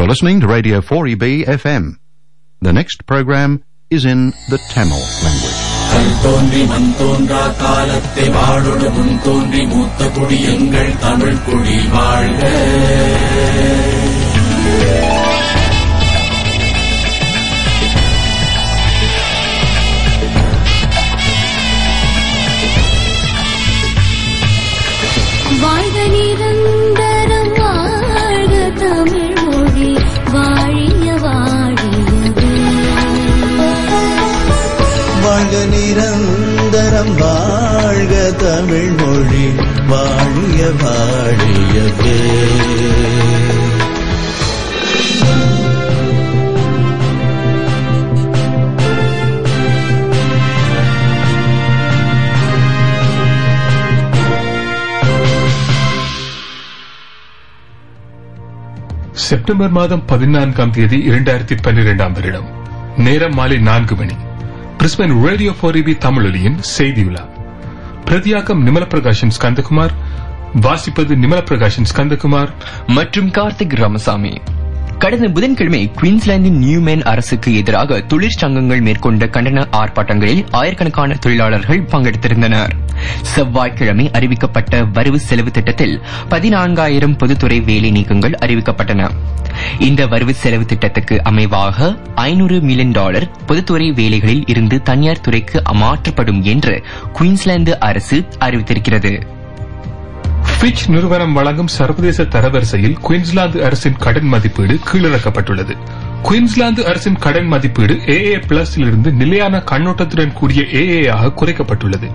You're listening to Radio 4EB FM. The next program is in the Tamil language. கல் தோன்றி மண் தோன்றா காலத்தை வாழொடு முன் தோன்றி மூத்த குடி எங்கள் தமிழ் குடி வாழ்க வாழ்க வளம் வாழ்க தமிழ் மொழி வாழிய வாழிய செப்டம்பர் மாதம் பதினான்காம் தேதி இரண்டாயிரத்தி பன்னிரெண்டாம் வருடம். நேரம் மாலை நான்கு மணி. பிரிஸ்பன் ரேடியோ போரிபி தமிழொலியின் செய்தி விழா. பிரதியாக்கம் நிமலப்பிரகாஷன் ஸ்கந்தகுமார் வாசிப்பது நிமலப்பிரகாஷன் ஸ்கந்தகுமார் மற்றும் கார்த்திக் ராமசாமி. கடந்த புதன்கிழமை குயின்ஸ்லாந்தின் நியூமேன் அரசுக்கு எதிராக தொழிற்சங்கங்கள் மேற்கொண்ட கண்டன ஆர்ப்பாட்டங்களில் ஆயிரக்கணக்கான தொழிலாளர்கள் பங்கெடுத்திருந்தனர். செவ்வாய்க்கிழமை அறிவிக்கப்பட்ட வரவு செலவு திட்டத்தில் பதினான்காயிரம் பொதுத்துறை வேலை நீக்கங்கள் அறிவிக்கப்பட்டன. இந்த வரவு செலவு திட்டத்துக்கு அமைவாக ஐநூறு மில்லியன் டாலர் பொதுத்துறை வேலைகளில் இருந்து தனியார் துறைக்கு மாற்றப்படும் என்று குயின்ஸ்லாந்து அரசு அறிவித்திருக்கிறது. ஃபிட்ச் நிறுவனம் வழங்கும் சர்வதேச தரவரிசையில் குயின்ஸ்லாந்து அரசின் கடன் மதிப்பீடு கீழிறக்கப்பட்டுள்ளது. குயின்ஸ்லாந்து அரசின் கடன் மதிப்பீடு ஏஏ பிளஸிலிருந்து நிலையான கண்ணோட்டத்துடன் கூடிய ஏஏ ஆக குறைக்கப்பட்டுள்ளது.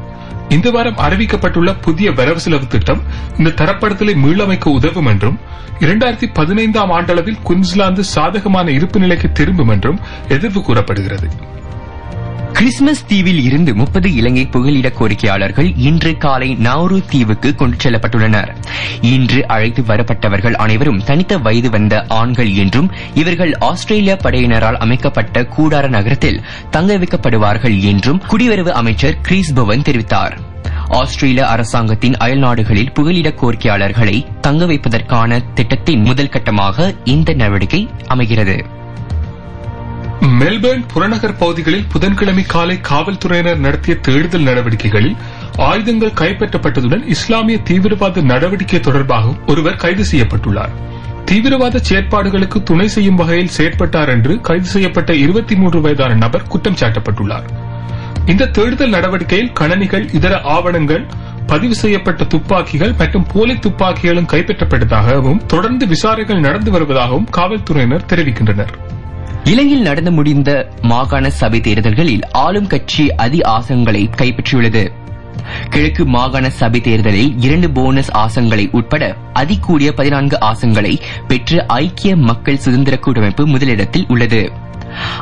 இந்த வாரம் அறிவிக்கப்பட்டுள்ள புதிய வரவு செலவு திட்டம் இந்த தரப்படுத்தலை மீளமைக்க உதவும் என்றும் இரண்டாயிரத்தி பதினைந்தாம் ஆண்டளவில் குயின்ஸ்லாந்து சாதகமான இருப்பு நிலைக்கு திரும்பும் என்றும் எதிர்வு கூறப்படுகிறது. கிறிஸ்துமஸ் தீவில் இருந்து முப்பது இலங்கை புகலிட கோரிக்கையாளர்கள் இன்று காலை நாரு தீவுக்கு கொண்டு செல்லப்பட்டுள்ளனர். இன்று அழைத்து வரப்பட்டவர்கள் அனைவரும் தனித்த வயது வந்த ஆண்கள் என்றும் இவர்கள் ஆஸ்திரேலிய படையினரால் அமைக்கப்பட்ட கூடார நகரத்தில் தங்க வைக்கப்படுவார்கள் என்றும் குடிவரவு அமைச்சர் கிரீஸ் பவன் தெரிவித்தார். ஆஸ்திரேலிய அரசாங்கத்தின் அயல் நாடுகளில் புகலிட கோரிக்கையாளர்களை தங்க வைப்பதற்கான திட்டத்தின் முதல் கட்டமாக இந்த நடவடிக்கை அமைகிறது. மெல்பர்ன் புறநகர் பகுதிகளில் புதன்கிழமை காலை காவல்துறையினர் நடத்திய தேடுதல் நடவடிக்கைகளில் ஆயுதங்கள் கைப்பற்றப்பட்டதுடன் இஸ்லாமிய தீவிரவாத நடவடிக்கை தொடர்பாகவும் ஒருவர் கைது செய்யப்பட்டுள்ளார். தீவிரவாத செயற்பாடுகளுக்கு துணை செய்யும் வகையில் செயற்பட்டார் என்று கைது செய்யப்பட்ட இருபத்தி மூன்று வயதான நபர் குற்றம் சாட்டப்பட்டுள்ளார். இந்த தேடுதல் நடவடிக்கையில் கணனிகள் இதர ஆவணங்கள் பதிவு செய்யப்பட்ட துப்பாக்கிகள் மற்றும் போலி துப்பாக்கிகளும் கைப்பற்றப்பட்டதாகவும் தொடர்ந்து விசாரணைகள் நடந்து வருவதாகவும் காவல்துறையினர் தெரிவிக்கின்றனர். இலங்கையில் நடந்து முடிந்த மாகாண சபை தேர்தல்களில் ஆளும் கட்சி அதி ஆசங்களை கைப்பற்றியுள்ளது. கிழக்கு மாகாண சபை தேர்தலில் இரண்டு போனஸ் ஆசங்களை உட்பட அதிகூடிய பதினான்கு ஆசங்களை பெற்று ஐக்கிய மக்கள் சுதந்திர கூட்டமைப்பு முதலிடத்தில் உள்ளது.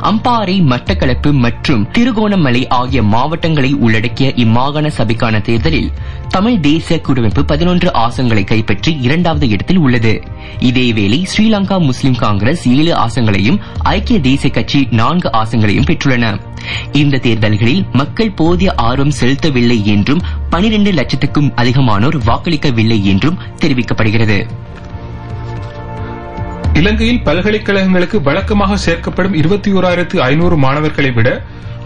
அம்பாறை மட்டக்களப்பு மற்றும் திருகோணமலை ஆகிய மாவட்டங்களை உள்ளடக்கிய இம்மாகாண சபைக்கான தேர்தலில் தமிழ் தேசிய கூட்டமைப்பு பதினொன்று ஆசனங்களை கைப்பற்றி இரண்டாவது இடத்தில் உள்ளது. இதேவேளை ஸ்ரீலங்கா முஸ்லிம் காங்கிரஸ் ஏழு ஆசங்களையும் ஐக்கிய தேசிய கட்சி நான்கு ஆசங்களையும் பெற்றுள்ளன. இந்த தேர்தல்களில் மக்கள் போதிய ஆர்வம் செலுத்தவில்லை என்றும் பனிரெண்டு லட்சத்துக்கும் அதிகமானோர் வாக்களிக்கவில்லை என்றும் தெரிவிக்கப்படுகிறது. இலங்கையில் பல்கலைக்கழகங்களுக்கு வழக்கமாக சேர்க்கப்படும் இருபத்தி ஓராயிரத்து ஐநூறு மாணவர்களை விட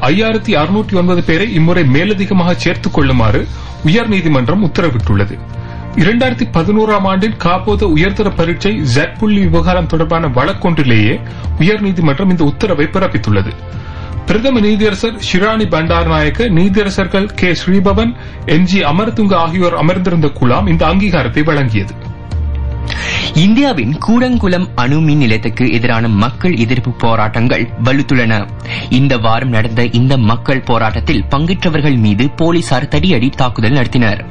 ஐயாயிரத்தி அறுநூற்றி ஒன்பது பேரை இம்முறை மேலதிகமாக சேர்த்துக் கொள்ளுமாறு உயர்நீதிமன்றம் உத்தரவிட்டுள்ளது. இரண்டாயிரத்தி பதினோராம் ஆண்டில் காப்போத உயர்தர பரீட்சை ஜெட் புள்ளி விவகாரம் தொடர்பான வழக்கொன்றிலேயே உயர்நீதிமன்றம் இந்த உத்தரவை பிறப்பித்துள்ளது. பிரதம நீதியரசர் ஷிராணி பண்டாரநாயக்க நீதியரசர்கள் K Sripavan N G Amaratunga ஆகியோர் அமர்ந்திருந்த குழாம் இந்த அங்கீகாரத்தை வழங்கியது. இந்தியாவின் கூடங்குளம் அணு மின் நிலையத்துக்கு எதிரான மக்கள் எதிர்ப்பு போராட்டங்கள் வலுத்துள்ளன. இந்த வாரம் நடந்த இந்த மக்கள் போராட்டத்தில் பங்கேற்றவர்கள் மீது போலீசார் தடியடி தாக்குதல் நடத்தினர்.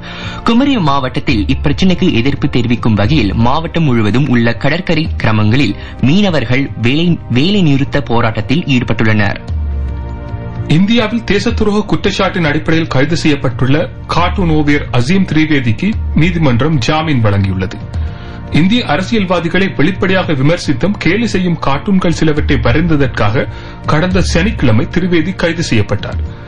குமரி மாவட்டத்தில் இப்பிரச்சினைக்கு எதிர்ப்பு தெரிவிக்கும் வகையில் மாவட்டம் முழுவதும் உள்ள கடற்கரை கிராமங்களில் மீனவர்கள் வேலை வேலை நிறுத்த போராட்டத்தில் ஈடுபட்டுள்ளனர். இந்தியாவில் தேசத்துரோக குற்றச்சாட்டின் அடிப்படையில் கைது செய்யப்பட்டுள்ள கார்ட்டூன் ஓவியர் அசீம் திரிவேதிக்கு நீதிமன்றம் ஜாமீன் வழங்கியுள்ளது. இந்திய அரசியல்வாதிகளை வெளிப்படையாக விமர்சித்தும் கேலி செய்யும் கார்ட்டூன்கள் சிலவற்றை வரைந்ததற்காக கடந்த சனிக்கிழமை திரிவேதி கைது செய்யப்பட்டார்.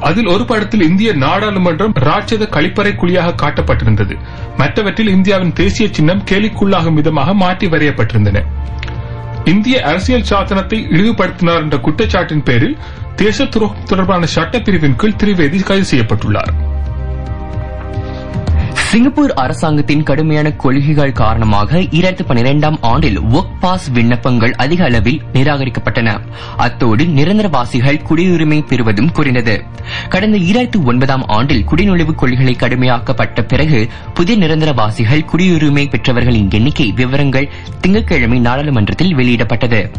அதில் ஒரு படத்தில் இந்திய நாடாளுமன்றம் ராட்சத கழிப்பறை குழியாக காட்டப்பட்டிருந்தது. மற்றவற்றில் இந்தியாவின் தேசிய சின்னம் கேலிக்குள்ளாகும் விதமாக மாற்றி வரையப்பட்டிருந்தன. இந்திய அரசியல் சாசனத்தை இழிவுபடுத்தினார் என்ற குற்றச்சாட்டின் பேரில் தேச துரோகம் தொடர்பான சட்டப்பிரிவின் கீழ் திரிவேதி கைது செய்யப்பட்டுள்ளாா் சிங்கப்பூர் அரசாங்கத்தின் கடுமையான கொள்கைகள் காரணமாக இரண்டாயிரத்து பனிரெண்டாம் ஆண்டில் ஒர்க் பாஸ் விண்ணப்பங்கள் அதிக அளவில் நிராகரிக்கப்பட்டன. அத்தோடு நிரந்தரவாசிகள் குடியுரிமை பெறுவதும் குறைந்தது. கடந்த இரண்டாயிரத்து ஒன்பதாம் ஆண்டில் குடிநுழைவு கொள்கைகளை கடுமையாக்கப்பட்ட பிறகு புதிய நிரந்தரவாசிகள் குடியுரிமை பெற்றவர்களின் எண்ணிக்கை விவரங்கள் திங்கட்கிழமை நாடாளுமன்றத்தில் வெளியிடப்பட்டது.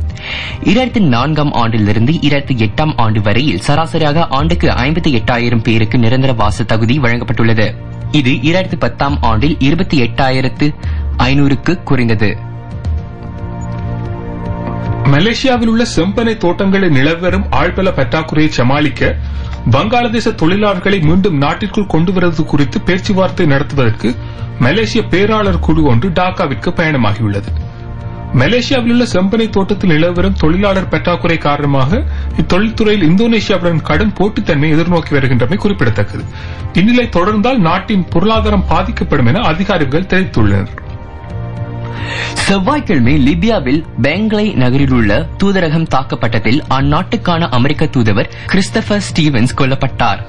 இரண்டாயிரத்து நான்காம் ஆண்டிலிருந்து இரண்டாயிரத்து எட்டாம் ஆண்டு வரையில் சராசரியாக ஆண்டுக்கு ஐம்பத்தி எட்டாயிரம் பேருக்கு நிரந்தரவாச தகுதி வழங்கப்பட்டுள்ளது. இது இரண்டாயிரத்தி பத்தாம் ஆண்டில் இருபத்தி எட்டாயிரத்து ஐநூறுக்கு குறைந்தது. மலேசியாவில் உள்ள செம்பனை தோட்டங்களில் நிலவரும் ஆழ்பல பற்றாக்குறையை சமாளிக்க வங்காளதேச தொழிலாளர்களை மீண்டும் நாட்டிற்குள் கொண்டு வருவது குறித்து பேச்சுவார்த்தை நடத்துவதற்கு மலேசிய பேராளர் குழு ஒன்று டாக்காவிற்கு பயணமாகியுள்ளது. மலேசியாவில் உள்ள செம்பனை தோட்டத்தில் நிலவரும் தொழிலாளர் பற்றாக்குறை காரணமாக இத்தொழில்துறையில் இந்தோனேஷியாவுடன் கடும் போட்டித்தன்மை எதிர்நோக்கி வருகின்றமை குறிப்பிடத்தக்கது. இந்நிலை தொடர்ந்தால் நாட்டின் பொருளாதாரம் பாதிக்கப்படும் என அதிகாரிகள் தெரிவித்துள்ளனர். செவ்வாய்க்கிழமை லிபியாவில் பெங்லை நகரில் உள்ள தூதரகம் தாக்கப்பட்டதில் அந்நாட்டுக்கான அமெரிக்க தூதுவர் கிறிஸ்டபர் ஸ்டீவன்ஸ் கொல்லப்பட்டார்.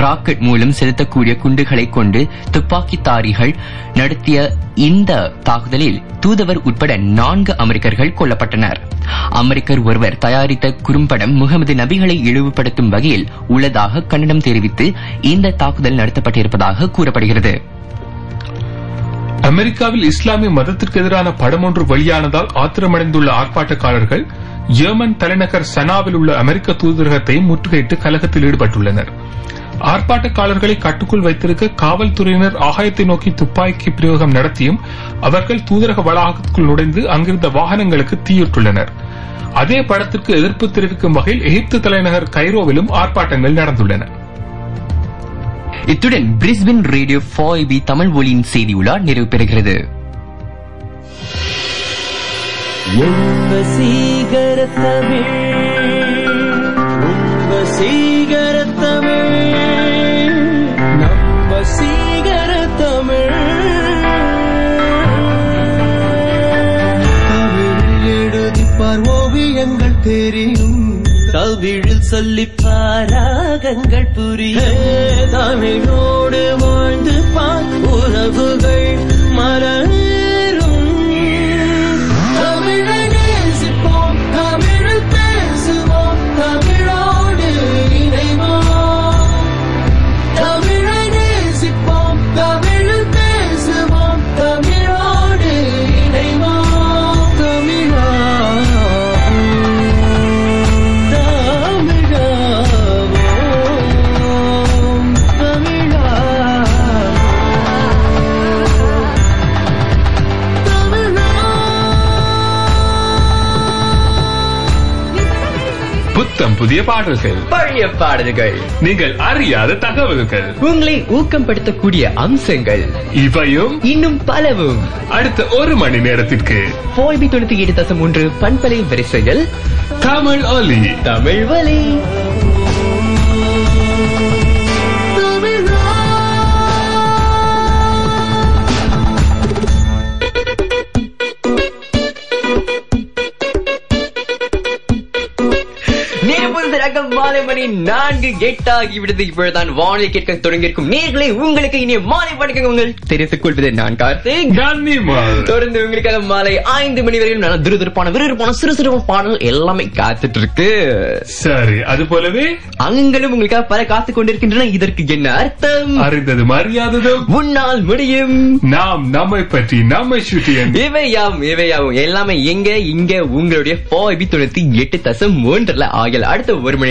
ராக்கெட் மூலம் செலுத்தக்கூடிய குண்டுகளை கொண்டு துப்பாக்கிதாரிகள் நடத்திய இந்த தாக்குதலில் தூதுவர் உட்பட நான்கு அமெரிக்கர்கள் கொல்லப்பட்டனர். அமெரிக்கர் ஒருவர் தயாரித்த குறும்படம் முகமது நபிகளை இழிவுபடுத்தும் வகையில் உள்ளதாக கண்டனம் தெரிவித்து இந்த தாக்குதல் நடத்தப்பட்டிருப்பதாக கூறப்படுகிறது. அமெரிக்காவில் இஸ்லாமிய மதத்திற்கு எதிரான படம் ஒன்று வெளியானதால் ஆத்திரமடைந்துள்ள ஆர்ப்பாட்டக்காரர்கள் ஜெர்மன் தலைநகர் சனாவில் உள்ள அமெரிக்க தூதரகத்தை முற்றுகையிட்டு கலகத்தில் ஈடுபட்டுள்ளனர். ஆர்ப்பாட்டக்காரர்களை கட்டுக்குள் வைத்திருக்க காவல்துறையினர் ஆகாயத்தை நோக்கி துப்பாக்கி பிரயோகம் நடத்தியும் அவர்கள் தூதரக வளாகத்துக்குள் நுழைந்து அங்கிருந்த வாகனங்களுக்கு தீயிட்டுள்ளனர். அதே படத்திற்கு எதிர்ப்பு தெரிவிக்கும் வகையில் எகிப்து தலைநகர் கைரோவிலும் ஆர்ப்பாட்டங்கள் நடந்துள்ளன. இத்துடன் பிரிஸ்பின் ரேடியோ பி தமிழ் ஒலியின் செய்தி உலா நிறைவு பெறுகிறது. சீகர தமிழ் சீகர தமிழ். தெரியும் தமிழில் சொல்லிப்பார் ராகங்கள் புரியும். தமிழோடு வாழ்ந்து பார் உறவுகள் மலரும் புத்தம் புதிய பாடல்கள். பழைய பாடல்கள். நீங்கள் அறியாத தகவல்கள். உங்களை ஊக்கப்படுத்தக்கூடிய அம்சங்கள். இவையும் இன்னும் பலவும். அடுத்த ஒரு மணி நேரத்திற்கு. போல்பி தொண்ணூத்தி ஏழு தசம் ஒன்று பண்பலை வரிசைகள் தமிழ் ஒலி. தமிழ் வலி மாலை மணி நான்கு எட்டாகி விடுது. இப்பொழுதுதான் வானிலை கேட்க தொடங்கியிருக்கும். நேர்களை உங்களுக்கு இனிய மாலை வணக்கம் உங்கள் தெரிவித்துக் கொள்வது நான் கார்த்திக் தொடர்ந்து உங்களுக்காக மாலை ஐந்து மணி வரையும் நல்ல துருதுருப்பான விறுவிறுப்பான சிறு சிறு பாடல் எல்லாமே காத்துட்டு இருக்கு சரி அது போலவே அங்களும் உங்களுக்காக பல காத்துக் கொண்டிருக்கின்றன. இதற்கு என்ன அர்த்தம்? அறிந்தது அறியாததும் உன்னால் முடியும். நாம் நம்மை பற்றி நம்மை சுற்றி என்று இவையாவும் இவையாவும். எல்லாமே எங்க இங்க உங்களுடைய போபி தொண்ணூத்தி எட்டு தசம் மூன்றுல ஆகிய அடுத்த ஒரு மணி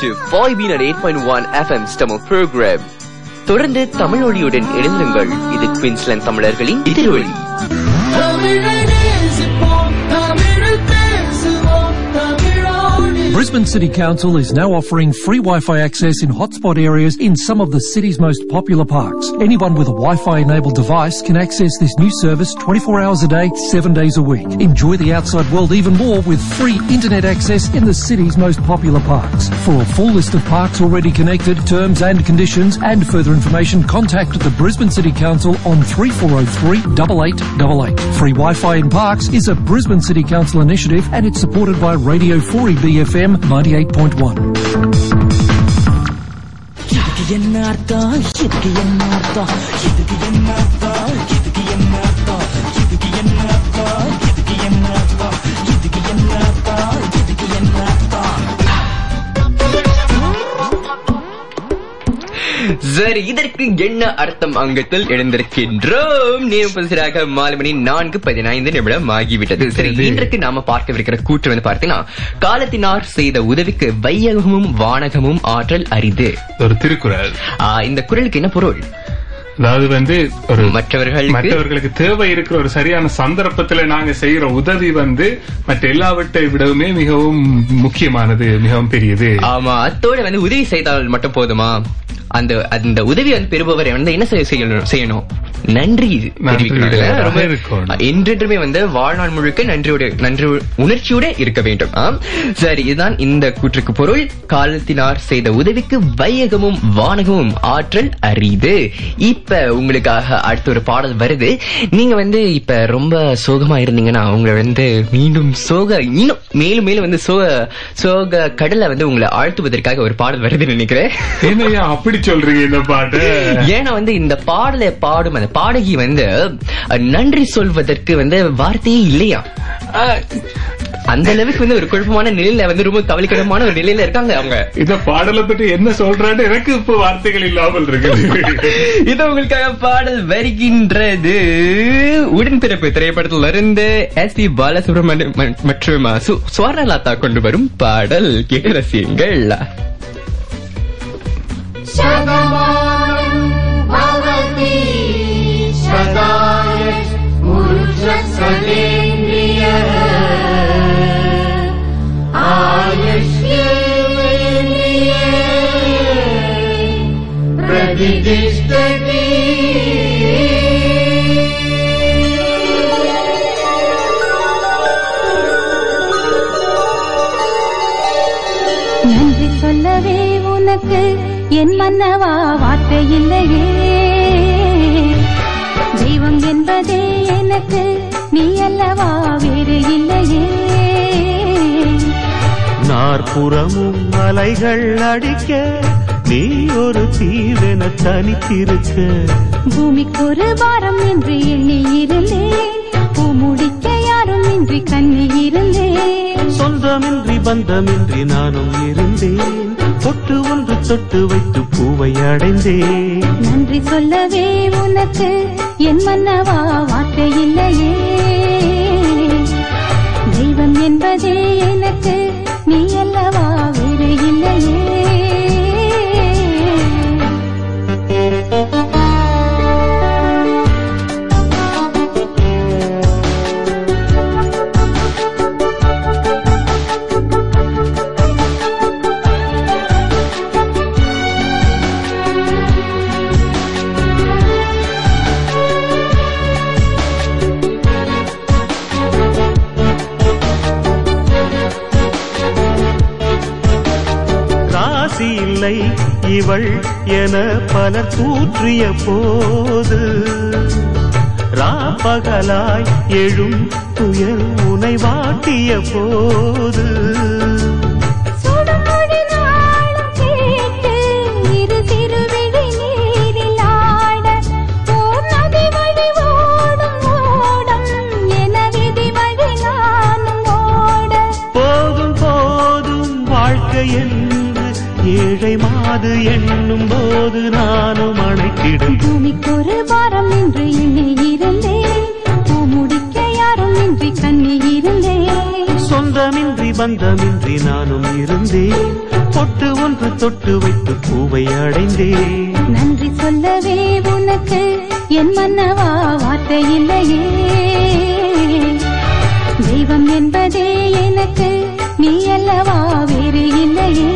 டு பாய்பீனர் எஃப்எம் ஸ்டமல் ப்ரோக்ராம் தொடர்ந்து தமிழ் ஒளியுடன் இணைந்திருங்கள். இது குயின்ஸ்லாந்து தமிழர்களின் எதிர்வழி Brisbane City Council is now offering free Wi-Fi access in hotspot areas in some of the city's most popular parks. Anyone with a Wi-Fi enabled device can access this new service 24 hours a day, 7 days a week. Enjoy the outside world even more with free internet access in the city's most popular parks. For a full list of parks already connected, terms and conditions and further information, contact the Brisbane City Council on 3403 8888. Free Wi-Fi in parks is a Brisbane City Council initiative and it's supported by Radio 4EB FM 98.1. இதுக்கு என்ன அர்த்தம் இதுக்கு என்ன அர்த்தம் இதுக்கு என்ன அர்த்தம் இதுக்கு என்ன அர்த்தம் சரி இதற்கு என்ன அர்த்தம்? அங்கத்தில் எழுந்திருக்கின்றோம். நேரம் புதுசராக மாலை மணி நான்கு பதினைந்து நிமிடம் ஆகிவிட்டது. சரி இன்றைக்கு நாம பார்க்கவிருக்கிற கூற்று வந்து பார்த்தீங்கன்னா காலத்தினார் செய்த உதவிக்கு வையகமும் வானகமும் ஆற்றல் அரிது. ஒரு திருக்குறள். இந்த குரலுக்கு என்ன பொருள்? அதாவது வந்து ஒரு மற்றவர்களுக்கு? மற்றவர்களுக்கு தேவை இருக்கிற ஒரு சரியான சந்தர்ப்பத்துல நாங்க செய்யற உதவி வந்து மற்ற எல்லாவற்றை விடவுமே மிகவும் முக்கியமானது மிகவும் பெரியது. ஆமா அத்தோட வந்து உதவி செய்தால் மட்டும் போதுமா? அந்த அந்த உதவி வந்து பெறுபவர் வந்து என்ன செய்ய- செய்யணும் செய்யணும்? நன்றி. என்றென்றுமே வந்து வாழ்நாள் முழுக்க நன்றியோட நன்றி உணர்ச்சியோட இருக்க வேண்டும். சரி இதுதான் இந்த கூற்றுக்கு பொருள். காலத்தினார் செய்த உதவிக்கு வையகமும் வானகமும் ஆற்றல் அரிது. இப்ப உங்களுக்காக அடுத்த ஒரு பாடல் வருது. நீங்க வந்து இப்ப ரொம்ப சோகமா இருந்தீங்கன்னா உங்களை வந்து மீண்டும் சோக இன்னும் மேலும் மேலும் வந்து சோக சோக கடலை வந்து உங்களை ஆழ்த்துவதற்காக ஒரு பாடல் வருதுன்னு நினைக்கிறேன். என்னையா அப்படி சொல்றீங்க இந்த பாட்டு? ஏன்னா வந்து இந்த பாடலை பாடும் அந்த பாடகி வந்து நன்றி சொல்வதற்கு வந்து வார்த்தையே இல்லையா? அந்த அளவுக்கு வந்து ஒரு குழப்பமான நிலையில வந்து ரொம்ப கவலைக்கிடமான ஒரு நிலையில இருக்காங்க அவங்க. இந்த பாடலை பற்றி என்ன சொல்றான்னு எனக்கு இப்ப வார்த்தைகள் இல்லாமல் இருக்குது. இது உங்களுக்காக பாடல் வருகின்றது. உடன்பிறப்பு திரைப்படத்தில் இருந்து எஸ் பி பாலசுப்ரமணியம் மற்றும் சுவர்ணலதா கொண்டு வரும் பாடல். கேட்டு ரசியுங்கள். சதா. விதிஷ்டதி நன்றி சொல்லவே உனக்கு என் மன்னவா வார்த்தை இல்லையே. தெய்வம் என்பதே எனக்கு நீ அல்லவா வேறு இல்லையே. நாற்புறமும் மலைகள் அடிக்க நீ ஒரு தீவென தனித்திருக்க பூமிக்கு ஒரு பாரம் என்று எண்ணி இருந்தேன். பூ முடிக்க யாரும் இன்றி கண்ணி இருந்தேன். சொந்தமின்றி பந்தமின்றி நானும் இருந்தேன். பொட்டு ஒன்று தொட்டு வைத்து பூவை அடைந்தேன். நன்றி சொல்லவே உனக்கு என் மன்னவா வார்த்தை இல்லையே. தெய்வம் என்பதே எனக்கு நீ அல்லவா? என பலர் கூற்றிய போது ராப்பகலாய் எழும் துயர் உனை வாட்டிய போது பந்தமின்றி நானும் இருந்தேன். பொட்டு ஒன்று தொட்டு வைத்து பூவை அடைந்தேன். நன்றி சொல்லவே உனக்கு என் மன்னவா வார்த்தை இல்லையே. தெய்வம் என்பதே எனக்கு நீ அல்லவா வேறு இல்லையே.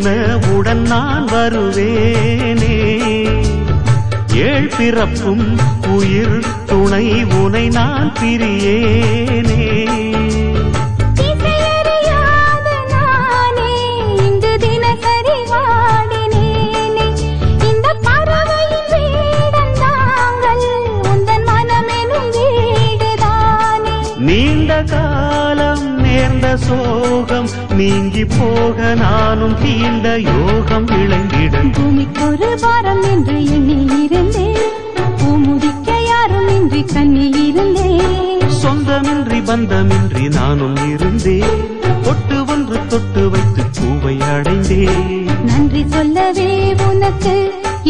என உடன் நான் வருவேனே. ஏழ் பிறப்பும் உயிர் துணை உனை நான் பிரியேனே. நீங்கி போக நானும் தீண்ட யோகம் விளங்கிட பூமிக்கு ஒரு பாரம் என்று எண்ணி இருந்தேன் பூ முடிக்க யாரும் இன்றி கண்ணி இருந்தேன் சொந்தமின்றி பந்தமின்றி நானும் இருந்தேன் பொட்டு ஒன்று தொட்டு வைத்து பூவை அடைந்தேன் நன்றி சொல்லவே உனக்கு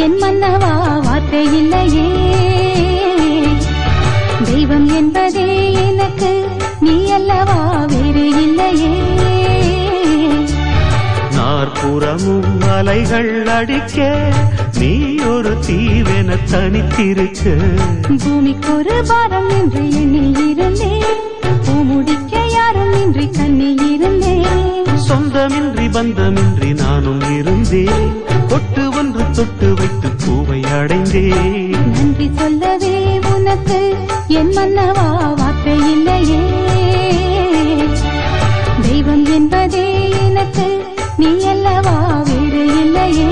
என் மன்னவா வார்த்தை இல்லையே. தெய்வம் என்பதே எனக்கு நீ அல்லவா வேறு இல்லையே. நாற்புறமும் அலைகள் அடிக்க நீ ஒரு தீவென தனித்திருக்க பூமிக்கு ஒரு பாரம் என்று எண்ணி இருந்தேன் பூ முடிக்க யாரும் இன்றி கண்ணி இருந்தேன் பந்தமின்றி நானும் இருந்தேன் பொட்டு ஒன்று தொட்டு வைத்து பூவை அடைந்தேன் நன்றி சொல்லவே உனக்கு என் மன்னவா வார்த்தை இல்லையே. தெய்வம் என்பதே நீ அல்லவா வேறு இல்லையே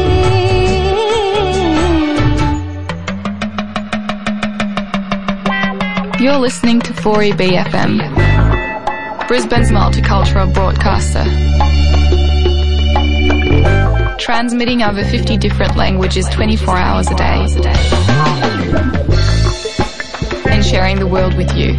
You're listening to 4EBFM, Brisbane's multicultural broadcaster. Transmitting over 50 different languages 24 hours a day. And sharing the world with you.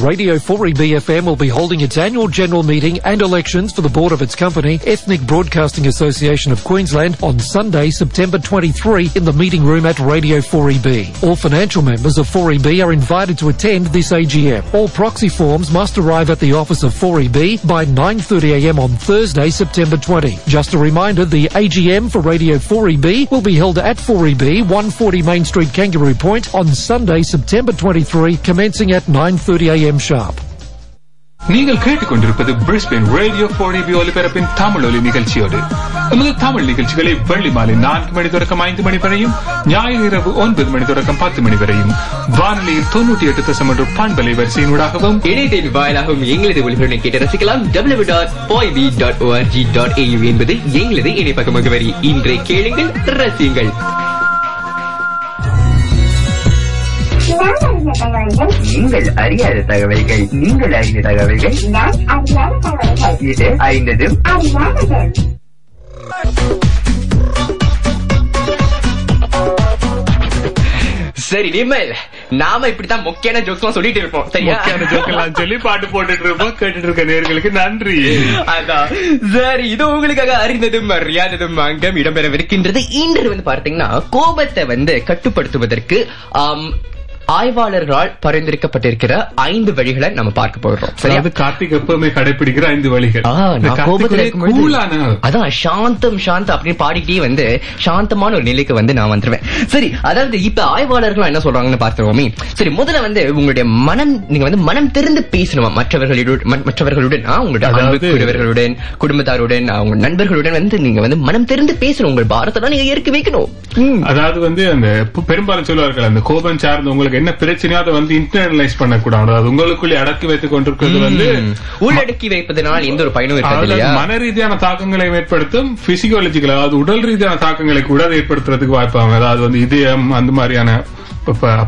Radio 4EBFM will be holding its annual general meeting and elections for the board of its company, Ethnic Broadcasting Association of Queensland, on Sunday, September 23 in the meeting room at Radio 4EB. All financial members of 4EB are invited to attend this AGM. All proxy forms must arrive at the office of 4EB by 9.30am on Thursday, September 20. Just a reminder, the AGM for Radio 4EB will be held at 4EB, 140 Main Street, Kangaroo Point on Sunday, September 23, commencing at 9.30am sharp. நீங்கள் கேட்டுக்கொண்டிருப்பது Brisbane radio போடிபி ஒலிபரப்பின் தமிழ் ஒலி நிகழ்ச்சியோடு. எமது தமிழ் நிகழ்ச்சிகளை வெள்ளி மாலை நான்கு மணி தொடக்கம் ஐந்து மணி வரையும் ஞாயிறு இரவு ஒன்பது மணி தொடக்கம் பத்து மணி வரையும். வானொலியில் தொண்ணூற்றி எட்டு தசம் ஒன்று பண்பலை வரிசையினூடாகவும் இணையத்தின் வாயிலாகவும் எங்களது ஒளிபரப்பை கேட்டு ரசிக்கலாம். www.4b.org.au என்பது எங்களது இணைப்பக முகவரி. இன்றை கேளுங்கள் ரசியுங்கள். நீங்கள் அறியாத தகவல்கள் நீங்கள் அறிந்த தகவல்கள். இது ஐந்ததும் சரி நிம்மல் நாம இப்படித்தான் மொக்கையான ஜோக்ஸ் எல்லாம் சொல்லிட்டு இருப்போம். சரியா? முக்கியமான ஜோக்கெல்லாம் சொல்லி பாட்டு போட்டுட்டு இருப்போம். கேட்டுட்டு இருக்க நேர்களுக்கு நன்றி. அதான். சரி இது உங்களுக்காக அறிந்ததும் அறியாததும் அங்கம் இடம்பெறவிருக்கின்றது. இன்று வந்து பார்த்தீங்கன்னா கோபத்தை வந்து கட்டுப்படுத்துவதற்கு ஆம், ஆய்வாளர்களால் பரிந்துரைக்கப்பட்டிருக்கிற ஐந்து வழிகளை நம்ம பார்க்க போறோம் சரியா? கார்த்திக் எப்பவுமே கடைபிடிக்கிற ஐந்து வழிகள். அதான் சாந்தம் சாந்தம் அப்படின்னு பாடிக்கிட்டே வந்து சாந்தமான ஒரு நிலைக்கு வந்து நான் வந்துருவேன். சரி அதாவது இப்ப ஆய்வாளர்கள் என்ன சொல்றாங்கன்னு பார்த்துருவோமே சரி முதல்ல வந்து உங்களுடைய மனம் நீங்க வந்து மனம் திறந்து பேசணுமா? மற்றவர்களுடன் மற்றவர்களுடன் உங்களுடைய குடும்பத்தாருடன் உங்க நண்பர்களுடன் வந்து நீங்க வந்து மனம் திறந்து பேசணும். உங்கள் பாரத்தை நீங்க ஏற்க வைக்கணும். அதாவது வந்து அந்த பெரும்பாலும் சொல்லுவார்கள் அந்த கோபம் சார்ந்து உங்களுக்கு என்ன பிரச்சனையோ அதை வந்து இன்டர்னலைஸ் பண்ணக்கூடாது. அதாவது உங்களுக்குள்ளே அடக்கி வைத்துக் கொண்டிருக்கிறது வந்து. உள்ளடக்கி வைப்பதனால் எந்த ஒரு பயனும் இருக்காது மன ரீதியான தாக்கங்களை ஏற்படுத்தும் பிசிகாலஜிக்கல் அதாவது உடல் ரீதியான தாக்கங்களை கூட அது ஏற்படுத்துறதுக்கு வாய்ப்பாங்க அதாவது வந்து இதயம் அந்த மாதிரியான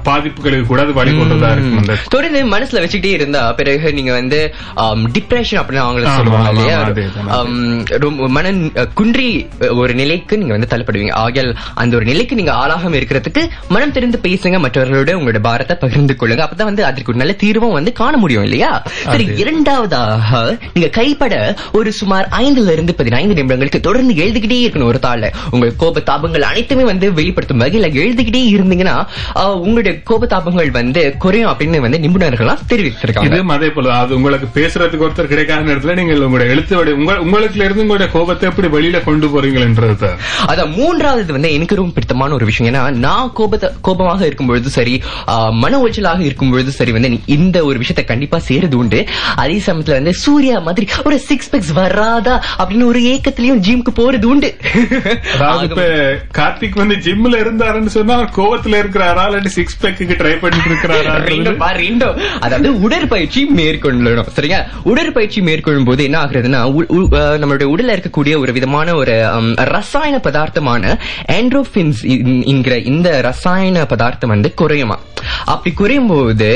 பாதிப்புகளுக்கு கூட அது வழிகொண்டதா இருக்கும் அந்த தொடர்ந்து மனசுல வச்சுக்கிட்டே இருந்தா பிறகு நீங்க வந்து டிப்ரெஷன் அப்படின்னு ஆமா, சொல்லுவாங்க இல்லையா? ரொம்ப மன குன்றி ஒரு நிலைக்கு நீங்க வந்து தள்ளப்படுவீங்க. ஆகியால் அந்த ஒரு நிலைக்கு நீங்க ஆளாகாம இருக்கிறதுக்கு மனம் தெரிந்து பேசுங்க மற்றவர்களோட உங்களோட பாரத்தை பகிர்ந்து கொள்ளுங்க. அப்பதான் வந்து அதற்கு நல்ல தீர்வும் வந்து காண முடியும் இல்லையா? சரி. இரண்டாவதாக நீங்க கைப்பட ஒரு சுமார் ஐந்துல இருந்து பதினைந்து நிமிடங்களுக்கு தொடர்ந்து எழுதிக்கிட்டே இருக்கணும் ஒரு தாள்ல. உங்கள் கோப தாபங்கள் அனைத்துமே வந்து வெளிப்படுத்தும் வகையில எழுதிக்கிட்டே இருந்தீங்கன்னா உங்களுடைய கோப தாபங்கள் வந்து குறையும் அப்படின்னு வந்து நிபுணர்கள்லாம் தெரிவித்திருக்காங்க. அதே போல அது உங்களுக்கு பேசுறதுக்கு ஒருத்தர் கிடைக்காத நேரத்துல நீங்கள் உங்களுடைய எழுத்து வடி உங்க உங்களுக்கு இருந்து உங்களுடைய கோபத்தை எப்படி வெளியில கொண்டு போறீங்கன்றது. அதான் மூன்றாவது வந்து எனக்கு ரொம்ப பிடித்தமான ஒரு விஷயம். ஏன்னா நான் கோபத்தை கோபமாக இருக்கும் பொழுது சரி மன உளைச்சலாக இருக்கும் பொழுது சரி வந்து இந்த ஒரு விஷயத்தை கண்டிப்பா செய்யறது உண்டு. அதே சமயத்துல வந்து சூர்யா மாதிரி ஒரு சிக்ஸ் பேக்ஸ் வராதா அப்படின்னு ஒரு ஏக்கத்திலயும் ஜிம்க்கு போறது உண்டு. அதாவது இப்ப கார்த்திக் வந்து ஜிம்ல இருந்தாருன்னு சொன்னா அவர் கோவத்துல இருக்கிறாரா இல்லாட்டி சிக்ஸ் பேக்கு ட்ரை பண்ணிட்டு இருக்கிறாரா. அதாவது உடற்பயிற்சி மேற்கொள்ளணும். சரியா உடற்பயிற்சி மேற்கொள்ளும் போது என்ன ஆகுறதுன்னா நம்மளுடைய உடல்ல இருக்கக்கூடிய ஒரு விதமான ஒரு ரசாயன பதார்த்தமான ஆண்ட்ரோபின்ஸ் என்கிற இந்த ரசாயன பதார்த்தம் வந்து குறையுமா? அப்படி குறையும் போது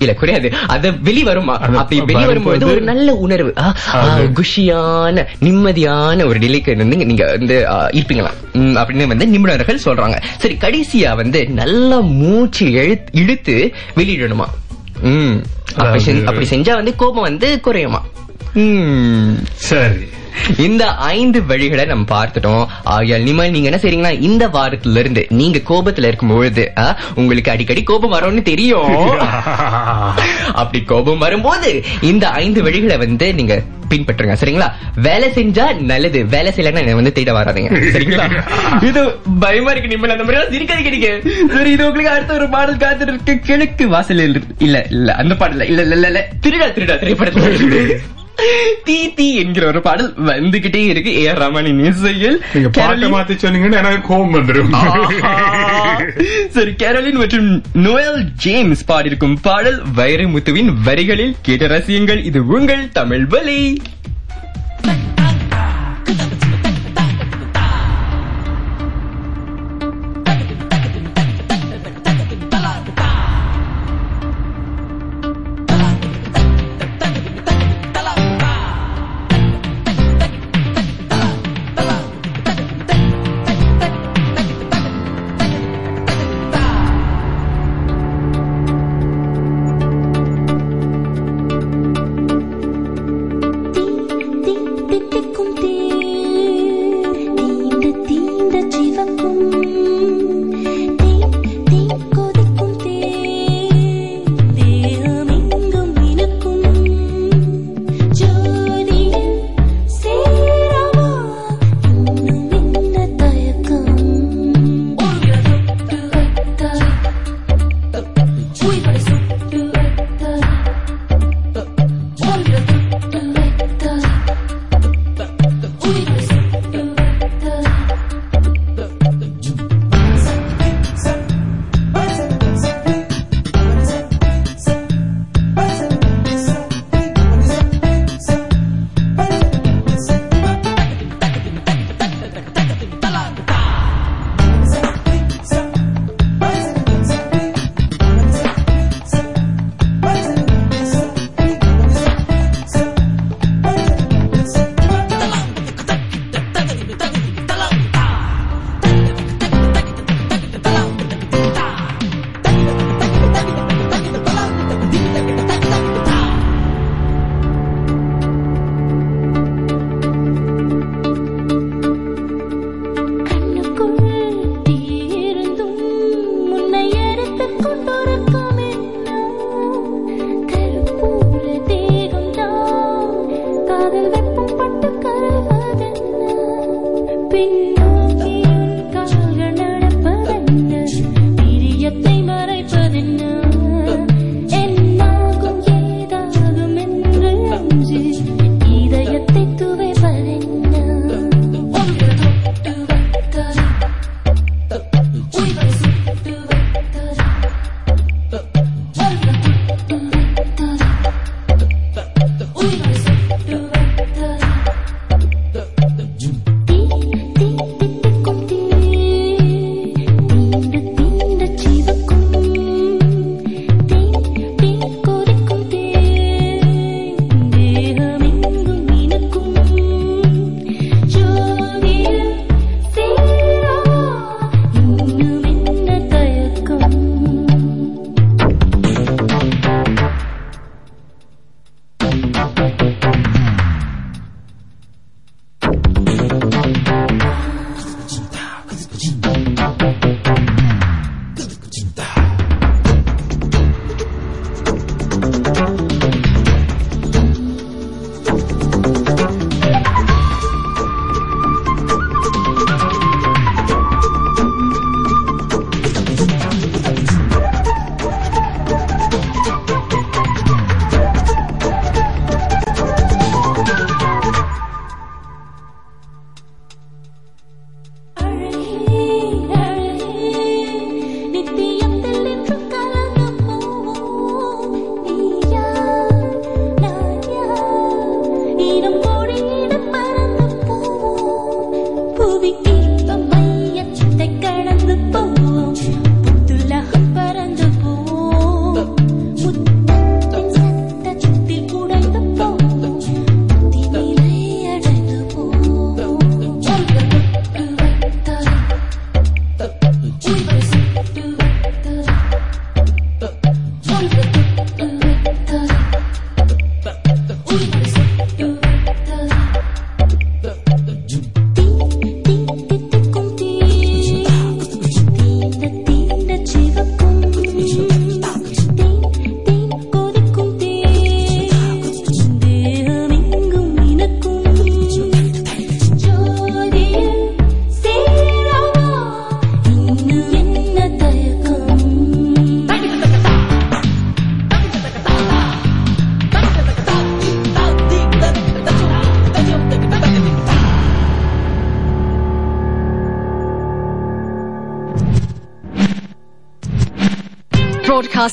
இல்ல குறையாது. அது வெளி வருமா அப்படி வெளி வரும்போது ஒரு நல்ல உணர்வு. குஷியான நிம்மதியான ஒரு நிலைக்கு வந்து நீங்க வந்து இருப்பீங்களா? அப்படின்னு வந்து நிபுணர்கள் சொல்றாங்க. சரி கடைசியா வந்து நல்லா மூச்சு இழு- இழுத்து வெளியிடணுமா? ம். அப்படி செஞ்ச- வந்து கோபம் வந்து குறையுமா? சரி. இந்த ஐந்து வழிகளை நம்ம பார்த்துட்டோம். ஆகையால் நிமல் நீங்க என்ன செய்றீங்கன்னா இந்த வாரத்துல இருந்து நீங்க கோபத்துல இருக்கும் பொழுது ஆ, உங்களுக்கு அடிக்கடி கோபம் வரும்னு தெரியும். அப்படி கோபம் வரும்போது இந்த ஐந்து வழிகளை வந்து நீங்க பின்பற்றுங்க. சரிங்களா? வேலை செஞ்சா நல்லது. வேலை செய்யலன்னா வந்து தேட வராதீங்க. சரிங்களா? இது பயமா இருக்கு நிம்மல் அந்த மாதிரி சிரிக்காதீங்க நீங்க. சரி இது உங்களுக்கு அடுத்த ஒரு பாடல் காத்துட்டு இருக்கு கிழக்கு வாசல் இல்ல இல்ல அந்த பாடல இல்ல இல்ல இல்ல. திருடா திருடா திரைப்படத்துல. தீ தீ என்கிற ஒரு பாடல் வந்துகிட்டே இருக்கு. ஏ ரமணின் இசையில் மாத்தி சொன்னீங்கன்னா எனக்கு கோபம் வந்துடும் சரி கேரளின் மற்றும் நோயல் ஜேம்ஸ் பாடியிருக்கும் பாடல் வைரமுத்துவின் வரிகளில் கேட்ட ரசியங்கள் இது உங்கள் தமிழ் வழி.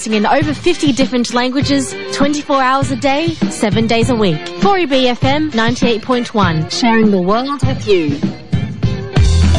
Broadcasting in over 50 different languages, 24 hours a day, 7 days a week. 4EBFM 98.1, sharing the world with you.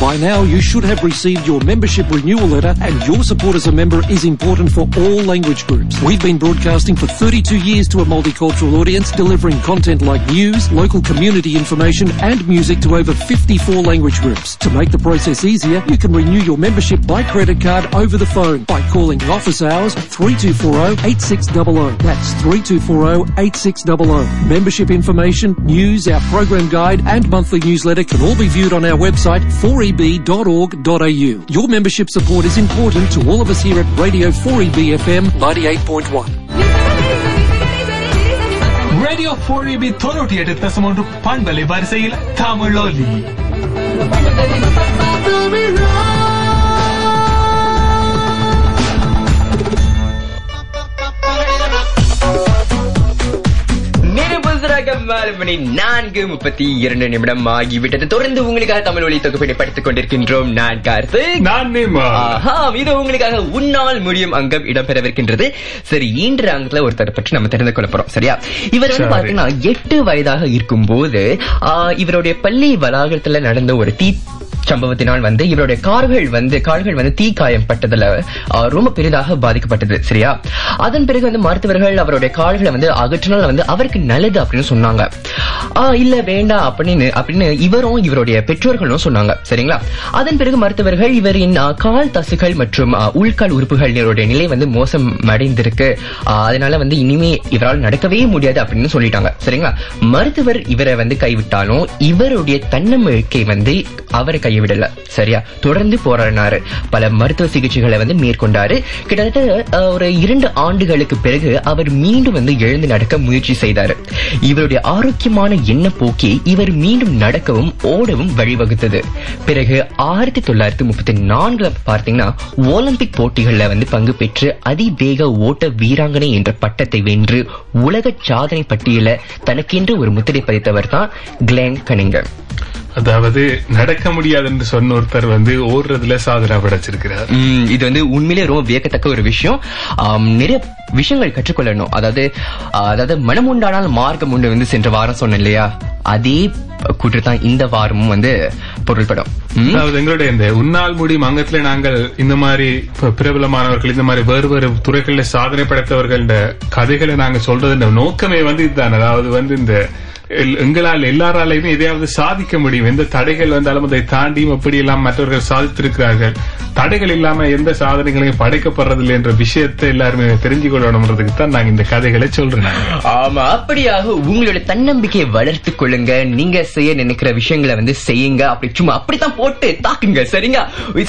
By now, you should have received your membership renewal letter, and your support as a member is important for all language groups. We've been broadcasting for 32 years to a multicultural audience, delivering content like news, local community information, and music to over 54 language groups. To make the process easier, you can renew your membership by credit card over the phone by calling office hours 3240-8600. That's 3240-8600. Membership information, news, our program guide, and monthly newsletter can all be viewed on our website 4eb.org.au. Your membership support is important to all of us here at Radio 4EB FM 98.1. Radio 4EB Thoroti at Tasamondu Pandale Varsayil Tamil புதுசாக மாலை மணி நான்கு முப்பத்தி இரண்டு நிமிடம் ஆகிவிட்டது. தொடர்ந்து உங்களுக்காக தமிழ் ஒளி தொகுப்பினை படித்துக் கொண்டிருக்கின்றோம். நான் ஆஹா, இது உங்களுக்காக உன்னால் முடியும் அங்கம் இடம்பெறவிருக்கின்றது. சரி இன்று அங்கத்துல ஒருத்தரை பற்றி நம்ம தெரிந்து கொள்ள போறோம். சரியா? இவர் வந்து. பாத்தீங்கன்னா எட்டு வயதாக இருக்கும் போது இவருடைய பள்ளி வளாகத்துல நடந்த ஒரு தீ சம்பவத்தினால் வந்து இவருடைய கார்கள் வந்து கால்கள் வந்து தீ காயம் பட்டதுல ரொம்ப பெரிதாக பாதிக்கப்பட்டது சரியா? அதன் பிறகு வந்து மருத்துவர்கள் அவருடைய கால்களை வந்து அகற்றினால் வந்து அவருக்கு நல்லது அப்படின்னு சொன்னாங்க. இல்ல வேண்டாம் அப்படின்னு அப்படின்னு இவரும் இவருடைய பெற்றோர்களும் சொன்னாங்க சரிங்களா? அதன் பிறகு மருத்துவர்கள் இவரின் கால் தசுகள் மற்றும் உள்கால் உறுப்புகள் நிலை வந்து மோசம் அடைந்திருக்கு. அதனால வந்து இனிமே இவரால் நடக்கவே முடியாது அப்படின்னு சொல்லிட்டாங்க சரிங்களா? மருத்துவர் இவரை வந்து கைவிட்டாலும் இவருடைய தன்னம்பிக்கை வந்து அவரை விடல. சரியா? தொடர்ந்து போராடினாரு. பல மருத்துவ சிகிச்சைகளை வந்து மேற்கொண்டாரு. கிட்டத்தட்ட ஒரு இரண்டு ஆண்டுகளுக்கு பிறகு அவர் மீண்டும் வந்து எழுந்து நடக்க முயற்சி செய்தாரு. இவருடைய ஆரோக்கியமான எண்ண போக்கி இவர் மீண்டும் நடக்கவும் ஓடவும் வழிவகுத்தது. பிறகு ஆயிரத்தி தொள்ளாயிரத்தி முப்பத்தி நான்குல பார்த்தீங்கன்னா ஒலிம்பிக் போட்டிகள்ல வந்து பங்கு பெற்று அதிவேக ஓட்ட வீராங்கனை என்ற பட்டத்தை வென்று உலக சாதனை பட்டியல தனக்கென்று ஒரு முத்திரை பதித்தவர் தான் கிளேன் கனிங்கர். அதாவது நடக்க முடியாது என்று சொன்ன ஒருத்தர் வந்து ஓடுறதுல சாதனை படைச்சிருக்கிறார். இது வந்து உண்மையிலேயே ரொம்ப வியக்கத்தக்க ஒரு விஷயம். நிறைய விஷயங்கள் கற்றுக்கொள்ளணும். அதாவது அதாவது மனம் உண்டானால் மார்க்கம் உண்டு வந்து சென்ற வாரம் சொன்னேன் இல்லையா? அதே கூற்று தான் இந்த வாரமும் வந்து பொருள்படும்? அதாவது எங்களுடைய இந்த உன்னால் முடியும் அங்கத்துல நாங்கள் இந்த மாதிரி பிரபலமானவர்கள் இந்த மாதிரி வேறு வேறு துறைகளில் சாதனை படைத்தவர்கள் கதைகளை நாங்க சொல்றது நோக்கமே வந்து இதுதான். அதாவது வந்து இந்த எங்களால் எல்லாராலையுமே எதையாவது சாதிக்க முடியும். எந்த தடைகள் வந்தாலும் அதை தாண்டியும் எப்படி எல்லாம் மற்றவர்கள் சாதித்திருக்கிறார்கள். தடைகள் இல்லாம எந்த சாதனைகளையும் படைக்கப்படுறதில்லை என்ற விஷயத்தை எல்லாருமே தெரிஞ்சு கொள்ளணும்ன்றதுக்கு தான் நாங்க இந்த கதைகளை சொல்றேன். ஆமா அப்படியாக உங்களோட தன்னம்பிக்கையை வளர்த்துக் கொள்ளுங்க. நீங்க செய்ய நினைக்கிற விஷயங்களை வந்து செய்யுங்க. அப்படி சும்மா அப்படித்தான் போட்டு தாக்குங்க. சரிங்க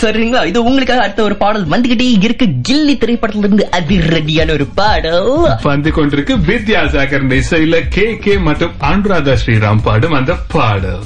சரிங்களா? இது உங்களுக்காக அடுத்த ஒரு பாடல் வந்துகிட்டே இருக்கு. கில்லி திரைப்படத்துல இருந்து அதிரடியான ஒரு பாடல். வந்து கொண்டிருக்கு வித்யாசாகர் இசையில கே கே மற்றும் அனுராதா ஸ்ரீராம் பாடும் அந்த பாடல்.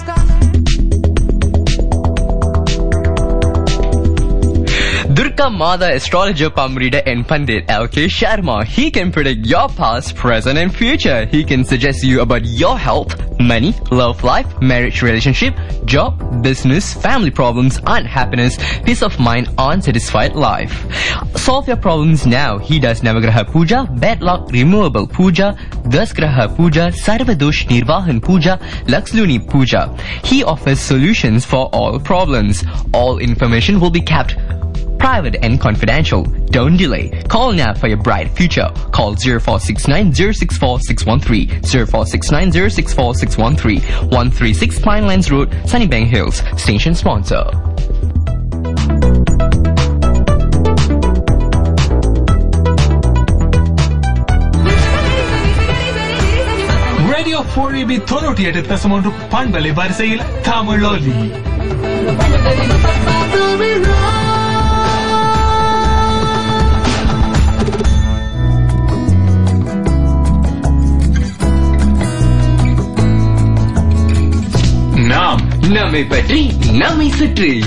Durga Mada astrologer cum reader and Pandit LK Sharma. He can predict your past, present and future. He can suggest you about your health, money, love life, marriage relationship, job, business, family problems, unhappiness, peace of mind, unsatisfied life. Solve your problems now. He does Navagraha Puja, bad luck removable Puja, Dasgraha Puja, Sarvadosh Nirvahan Puja, Laksluni Puja. He offers solutions for all problems. All information will be kept private and confidential. Don't delay. Call now for your bright future. Call 0469 064 613 0469 064 613 136 Pine Lands Road, Sunnybank Hills. Station sponsor. Radio four E B ತೊನ್ನೂಟಿ ಎಟ್ ತಸಮೊಂಡು ಪಂಬಲೆ ಬರಸೆಯಿಲ ತಮಿಳೋಲಿ நம்மை பற்றி நம்மை சுற்றி.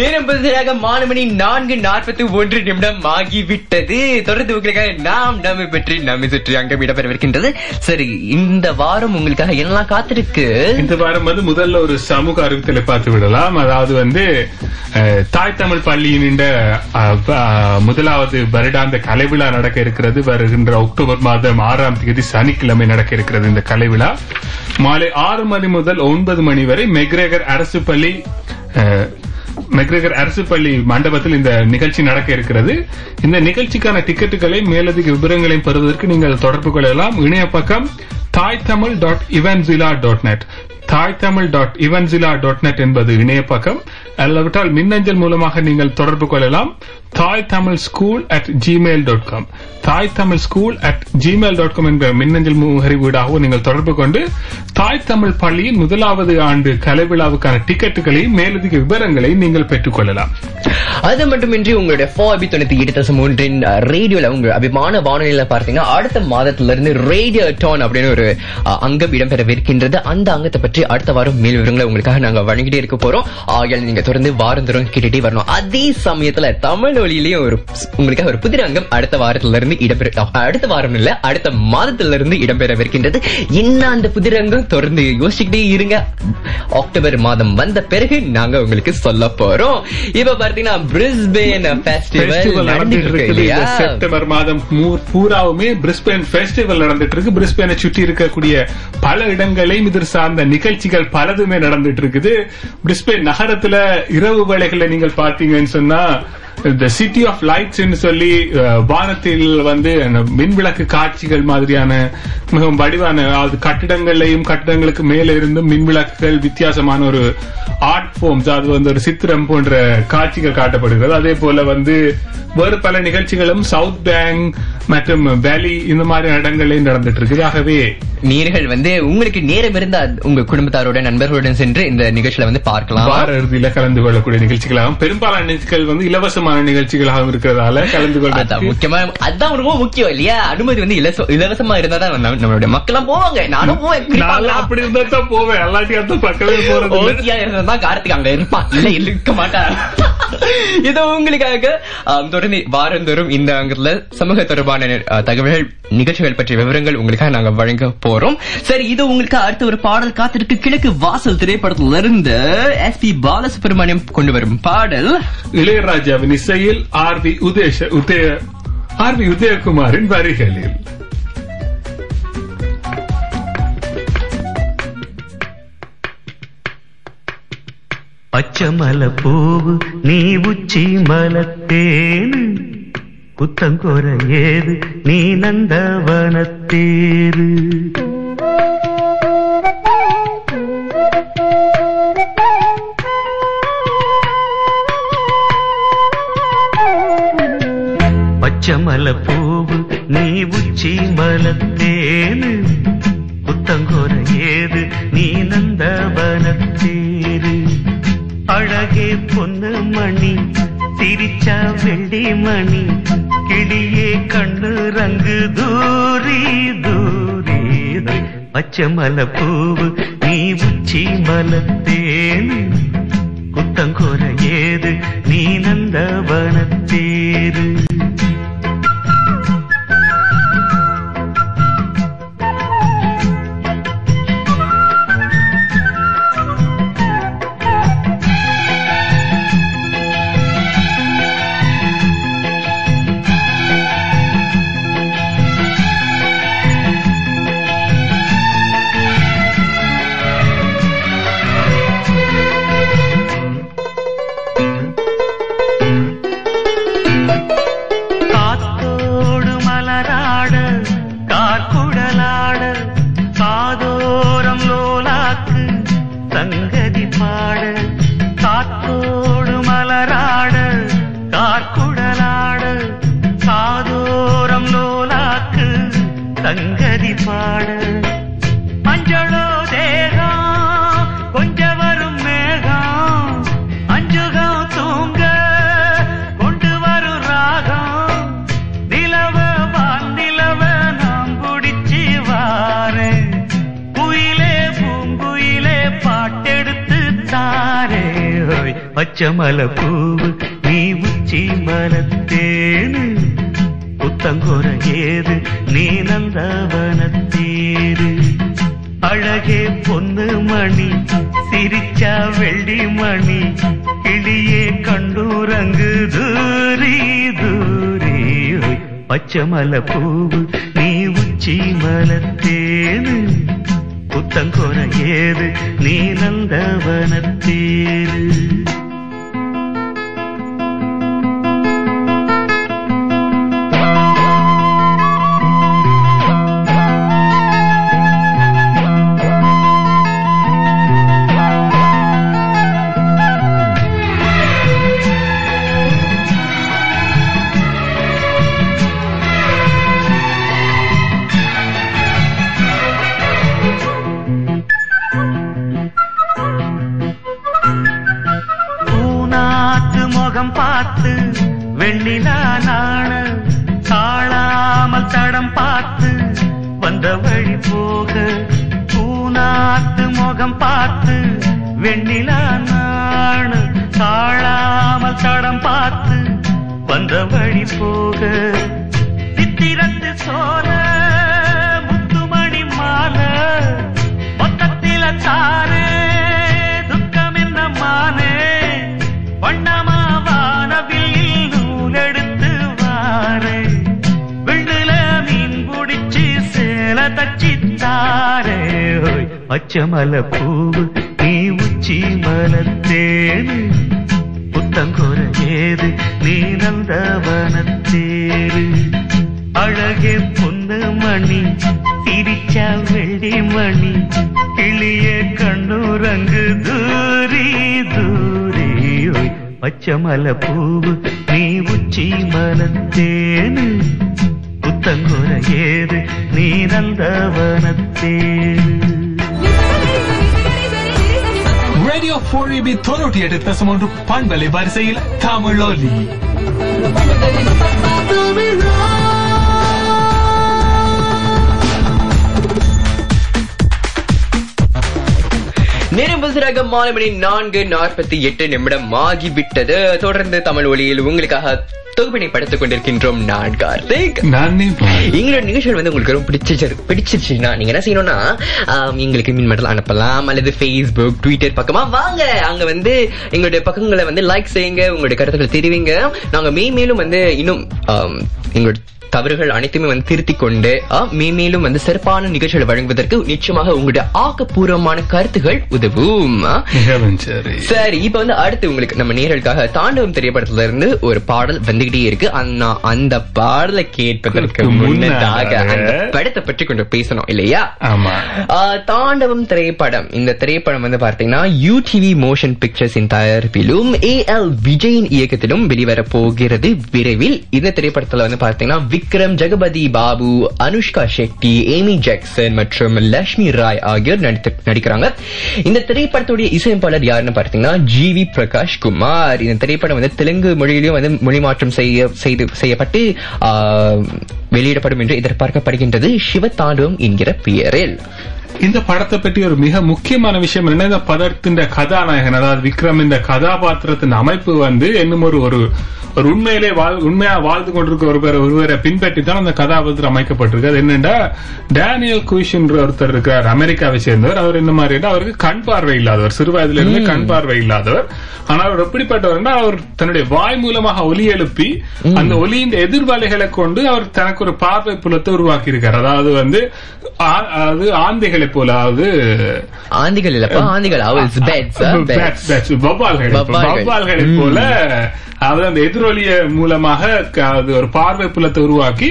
நேரம் பதிலாக மாணவனி நான்கு நாற்பத்தி ஒன்று நிமிடம் ஆகிவிட்டது. தொடர்ந்து உங்களுக்காக நாம் நம்மை பற்றி நம்மை சுற்றி அங்கம் இடம்பெறவிருக்கின்றது. சரி இந்த வாரம் உங்களுக்காக என்னெல்லாம் காத்திருக்கு? இந்த வாரம் வந்து முதல்ல ஒரு சமூக அறிவித்தலை பார்த்து விடலாம். அதாவது வந்து தாய் தமிழ் பள்ளியின் அஹ், முதலாவது வருடாந்த கலை விழா நடக்க இருக்கிறது. வருகின்ற அக்டோபர் மாதம் ஆறாம் தேதி சனிக்கிழமை நடக்க இருக்கிறது இந்த கலை விழா மாலை ஆறு மணி முதல் ஒன்பது மணி வரை மெக்ரேகர் அரசு பள்ளி மெக்ரேகர் அரசு பள்ளி மண்டபத்தில் இந்த நிகழ்ச்சி நடக்க இருக்கிறது. இந்த நிகழ்ச்சிக்கான டிக்கெட்டுகளை மேலதிக விவரங்களையும் பெறுவதற்கு நீங்கள் தொடர்பு கொள்ளலாம். இணைய பக்கம் தாய் Tamil dot இவன்சிலா dot net Thai Tamil dot இவன்சிலா dot net என்பது இணைய பக்கம் அல்லாவிட்டால் மின்னஞ்சல் மூலமாக நீங்கள் தொடர்பு கொள்ளலாம். Thai Tamil school at Gmail dot com Thai Tamil school at Gmail dot com என்ற மின்னஞ்சல் முகரி வீடாகவும் நீங்கள் தொடர்பு கொண்டு தாய் தமிழ் பள்ளியின் முதலாவது ஆண்டு கலை விழாவுக்கான டிக்கெட்டுகளையும் மேலதிக விவரங்களை நீங்கள் பெற்றுக் கொள்ளலாம். அது மட்டுமின்றி உங்களுடைய ஃபோபி தொண்ணூத்தி எட்டு தசம் ஒன்றின் ரேடியோல உங்க அபிமான வானொலியில பார்த்தீங்கன்னா அடுத்த மாதத்துல இருந்து ரேடியோ டோன் அப்படின்னு ஒரு அங்கம் இடம்பெறவிருக்கின்றது. அந்த அங்கத்தை பற்றி அடுத்த வாரம் மேல் விவரங்களை உங்களுக்காக நாங்க வழங்கிட்டே இருக்க போறோம். ஆகியால் நீங்க தொடர்ந்து வாரம் வாரந்தோறும் கேட்டுட்டே வரணும். அதே சமயத்துல தமிழ் ஒலியிலேயும் ஒரு உங்களுக்காக ஒரு புதிய அங்கம் அடுத்த வாரத்துல இருந்து இடம்பெற அடுத்த வாரம் இல்ல அடுத்த மாதத்துல இருந்து இடம்பெறவிருக்கின்றது. என்ன அந்த புதிய அங்கம்? தொடர்ந்து யோசிச்சுக்கிட்டே இருங்க. அக்டோபர் மாதம் வந்த பிறகு நாங்க உங்களுக்கு சொல்ல போறோம். இப்ப பாத்தீங்கன்னா பிரிஸ்பேன் ஃபெஸ்டிவல் நடந்துட்டு இருக்குது. செப்டம்பர் மாதம் பூராவுமே பிரிஸ்பேன் ஃபெஸ்டிவல் நடந்துட்டு இருக்கு. பிரிஸ்பேனை சுற்றி இருக்கக்கூடிய பல இடங்களையும் இது சார்ந்த நிகழ்ச்சிகள் பலதுமே நடந்துட்டு இருக்குது. பிரிஸ்பேன் நகரத்துல இரவு வேளைகள்ல நீங்கள் பார்த்தீங்கன்னு சொன்னா இந்த சிட்டி ஆஃப் லைட்ஸ் சொல்லி வானத்தில் வந்து மின்விளக்கு காட்சிகள் மாதிரியான மிகவும் வடிவான கட்டிடங்களையும் கட்டிடங்களுக்கு மேலே இருந்தும் மின்விளக்குகள் வித்தியாசமான ஒரு ஆர்ட் ஃபார்ம்ஸ் அது வந்து ஒரு சித்திரம் போன்ற காட்சிகள் காட்டப்படுகிறது. அதே போல வந்து வேறு பல நிகழ்ச்சிகளும் சவுத் பேங்க் மற்றும் வேலி இந்த மாதிரி இடங்களையும் நடந்துட்டு இருக்குது ஆகவே நீர்கள் வந்து உங்களுக்கு நேரம் இருந்தா உங்க குடும்பத்தாரோட நண்பர்களுடன் சென்று இந்த நிகழ்ச்சியில வந்து பார்க்கலாம். வார இறுதியில கலந்து கொள்ளக்கூடிய நிகழ்ச்சிகளாகவும் பெரும்பாலான நிகழ்ச்சிகள் வந்து இலவசமான நிகழ்ச்சிகளாகவும் இருக்கிறதால கலந்து கொள்ள முக்கியமா அதான் ரொம்ப முக்கியம் இல்லையா? அனுமதி வந்து இலவச- இலவசமா இருந்தா தான் நம்ம- நம்மளுடைய மக்களும் போவாங்க. நானும் போவேன். அப்படி இருந்தா தான் போவேன். எல்லாத்தையும் பக்கமே போறது இல்ல. ஓகேயா இருந்தா கார்த்திக் அங்க இருப்பான் இல்ல இருக்க மாட்டான் இது உங்களுக்காக தொடர்ந்து வாரந்தோறும் இந்த அங்கத்துல சமூக தொடர்பான தகவல்கள் நிகழ்ச்சிகள் பற்றிய விவரங்கள் உங்களுக்காக நாங்க வழங்க போறோம். சரி இது உங்களுக்கு அடுத்த ஒரு பாடல் காத்திருக்கு. கிழக்கு வாசல் திரைப்படத்துல இருந்து எஸ் பி பாலசுப்ரமணியம் கொண்டு வரும் பாடல். இளையராஜாவின் இசையில் ஆர் வி உதேஷ உதய ஆர் வி உதயகுமாரின் வரிகளில். பச்சமல பூவு நீ உச்சி மலத்தேனு குத்தங்கொர ஏது நீ நந்தவனத்தேரு. பச்சமல பூவு நீ உச்சி மலத்தேனு புத்தங்கோர ஏது நீ நந்தவனத்தேரு. அழகே பொண்ணு மணி சிரிச்சா வெள்ளி மணி. கிளியே கண்ணு ரங்கு தூரி தூரி பச்சமல பூவு நீ உச்சி மலத்தேனு குத்தங்கோர ஏது நீ நந்தவனத்தேரு. காத்தோடு பச்சைமலை பூவு வந்த வழி போக. சித்திரத்து சோர முத்துமணி மால. மொத்தத்தில தாரே துக்கம் என்ன மானே? வண்ணமா வானவில் நூலெடுத்து வாரே. விண்ணுல மீன் பிடிச்சு சேல தச்சித்தாரே. பச்சமல ஓய் பூவு நீ உச்சி மலத்தேனு புத்தங்கோர குறையேது நீ நந்த வனத்தேரு அழகே பொண்ணு மணி திரிச்சா வெள்ளி மணி கிளிய கண்ணுரங்கு தூரி தூரி. பச்சமல பூவு நீ உச்சி மனத்தேனு. புத்தங்குறையேது நீ நந்த வனத்தேனு ரேடியோ ஃபோர் ஏபி தொண்ணூற்றி எட்டு தசம் ஒன்று பண்பலை வரிசையில் தமிழொலி நேரம் புதுசாக மாலை மணி நான்கு நாற்பத்தி எட்டு நிமிடம் ஆகிவிட்டது தொடர்ந்து தமிழ் ஒளியில் உங்களுக்காக தொகுப்பினை படுத்துக் கொண்டிருக்கின்றோம் நான் கார்த்திக் எங்களோட நிகழ்ச்சிகள் வந்து உங்களுக்கு ரொம்ப பிடிச்சிச்சு பிடிச்சிருச்சுன்னா நீங்க என்ன செய்யணும்னா எங்களுக்கு மின்மடல் அனுப்பலாம் அல்லது ஃபேஸ்புக் ட்விட்டர் பக்கமா வாங்க. அங்க வந்து எங்களுடைய பக்கங்களை வந்து லைக் செய்யுங்க உங்களுடைய கருத்துக்களை தெரிவிங்க. நாங்க மேலும் வந்து இன்னும் எங்களுடைய தவறுகள் அனைத்துமே வந்து திருத்திக் கொண்டு மேலும் வந்து சிறப்பான நிகழ்ச்சிகளை வழங்குவதற்கு நிச்சயமாக உங்களுடைய ஆக்கப்பூர்வமான கருத்துகள் உதவும்? சரி. இப்ப வந்து அடுத்து உங்களுக்கு நம்ம நேரலுக்காக தாண்டவம் திரைப்படத்துல இருந்து ஒரு பாடல் வந்துகிட்டே இருக்கு. அந்த பாடலை கேட்பதற்கு முன்னதாக அந்த படத்தை பற்றி கொஞ்சம் பேசணும் இல்லையா? தாண்டவம் திரைப்படம். இந்த திரைப்படம் வந்து பார்த்தீங்கன்னா யூடிவி மோஷன் பிக்சர்ஸின் தயாரிப்பிலும் ஏ எல் விஜயின் இயக்கத்திலும் வெளிவர போகிறது விரைவில். இந்த திரைப்படத்துல வந்து பார்த்தீங்கன்னா விக்ரம் ஜெகபதி பாபு அனுஷ்கா ஷெட்டி ஏமி ஜாக்சன் மற்றும் லட்சுமி ராய் ஆகியோர் நடித்து நடிக்கிறாங்க. இந்த திரைப்படத்துடைய இசையமைப்பாளர் யாருன்னு பார்த்தீங்கன்னா ஜி வி பிரகாஷ் குமார். இந்த திரைப்படம் வந்து தெலுங்கு மொழியிலும் வந்து மொழி மாற்றம் செய்ய செய்து செய்யப்பட்டு வெளியிடப்படும் என்று எதிர்பார்க்கப்படுகின்றது. சிவ தாண்டவம் என்கிற பெயரில். இந்த படத்தை பற்றி ஒரு மிக முக்கியமான விஷயம் என்ன இந்த படத்தின் கதாநாயகன் அதாவது விக்ரம் இந்த கதாபாத்திரத்தின் அமைப்பு வந்து என்னும் ஒரு ஒரு ஒரு உண்மையிலே உண்மையா வாழ்ந்து கொண்டிருக்க ஒருவர் ஒருவரை பின்பற்றி தான் அந்த கதாபாத்திரம் அமைக்கப்பட்டிருக்கு அது என்னன்னா டேனியல் குயிஷ் என்ற ஒருத்தர் இருக்கிறார் அமெரிக்காவை சேர்ந்தவர். அவர் என்ன மாதிரி அவருக்கு கண் பார்வை இல்லாதவர். சிறு வயதுல இருந்து கண் பார்வை இல்லாதவர். ஆனால் அவர் எப்படிப்பட்டவர்னா அவர் தன்னுடைய வாய் மூலமாக ஒலி எழுப்பி அந்த ஒலியின் எதிர்வலைகளை கொண்டு அவர் தனக்கு ஒரு பார்வை புலத்தை உருவாக்கி இருக்கார் அதாவது வந்து ஆ- அதாவது ஆந்தைகளை போல அதாவது ஆந்திகள் இல்லப்பா ஆந்திகள் அவல்ஸ் பேட்ஸ் Bats, bats, வௌவால்கள் வௌவால்கள். வௌவால்களை ம். போல அதாவது அந்த எதிரொலிய மூலமாக அது ஒரு பார்வை புலத்தை உருவாக்கி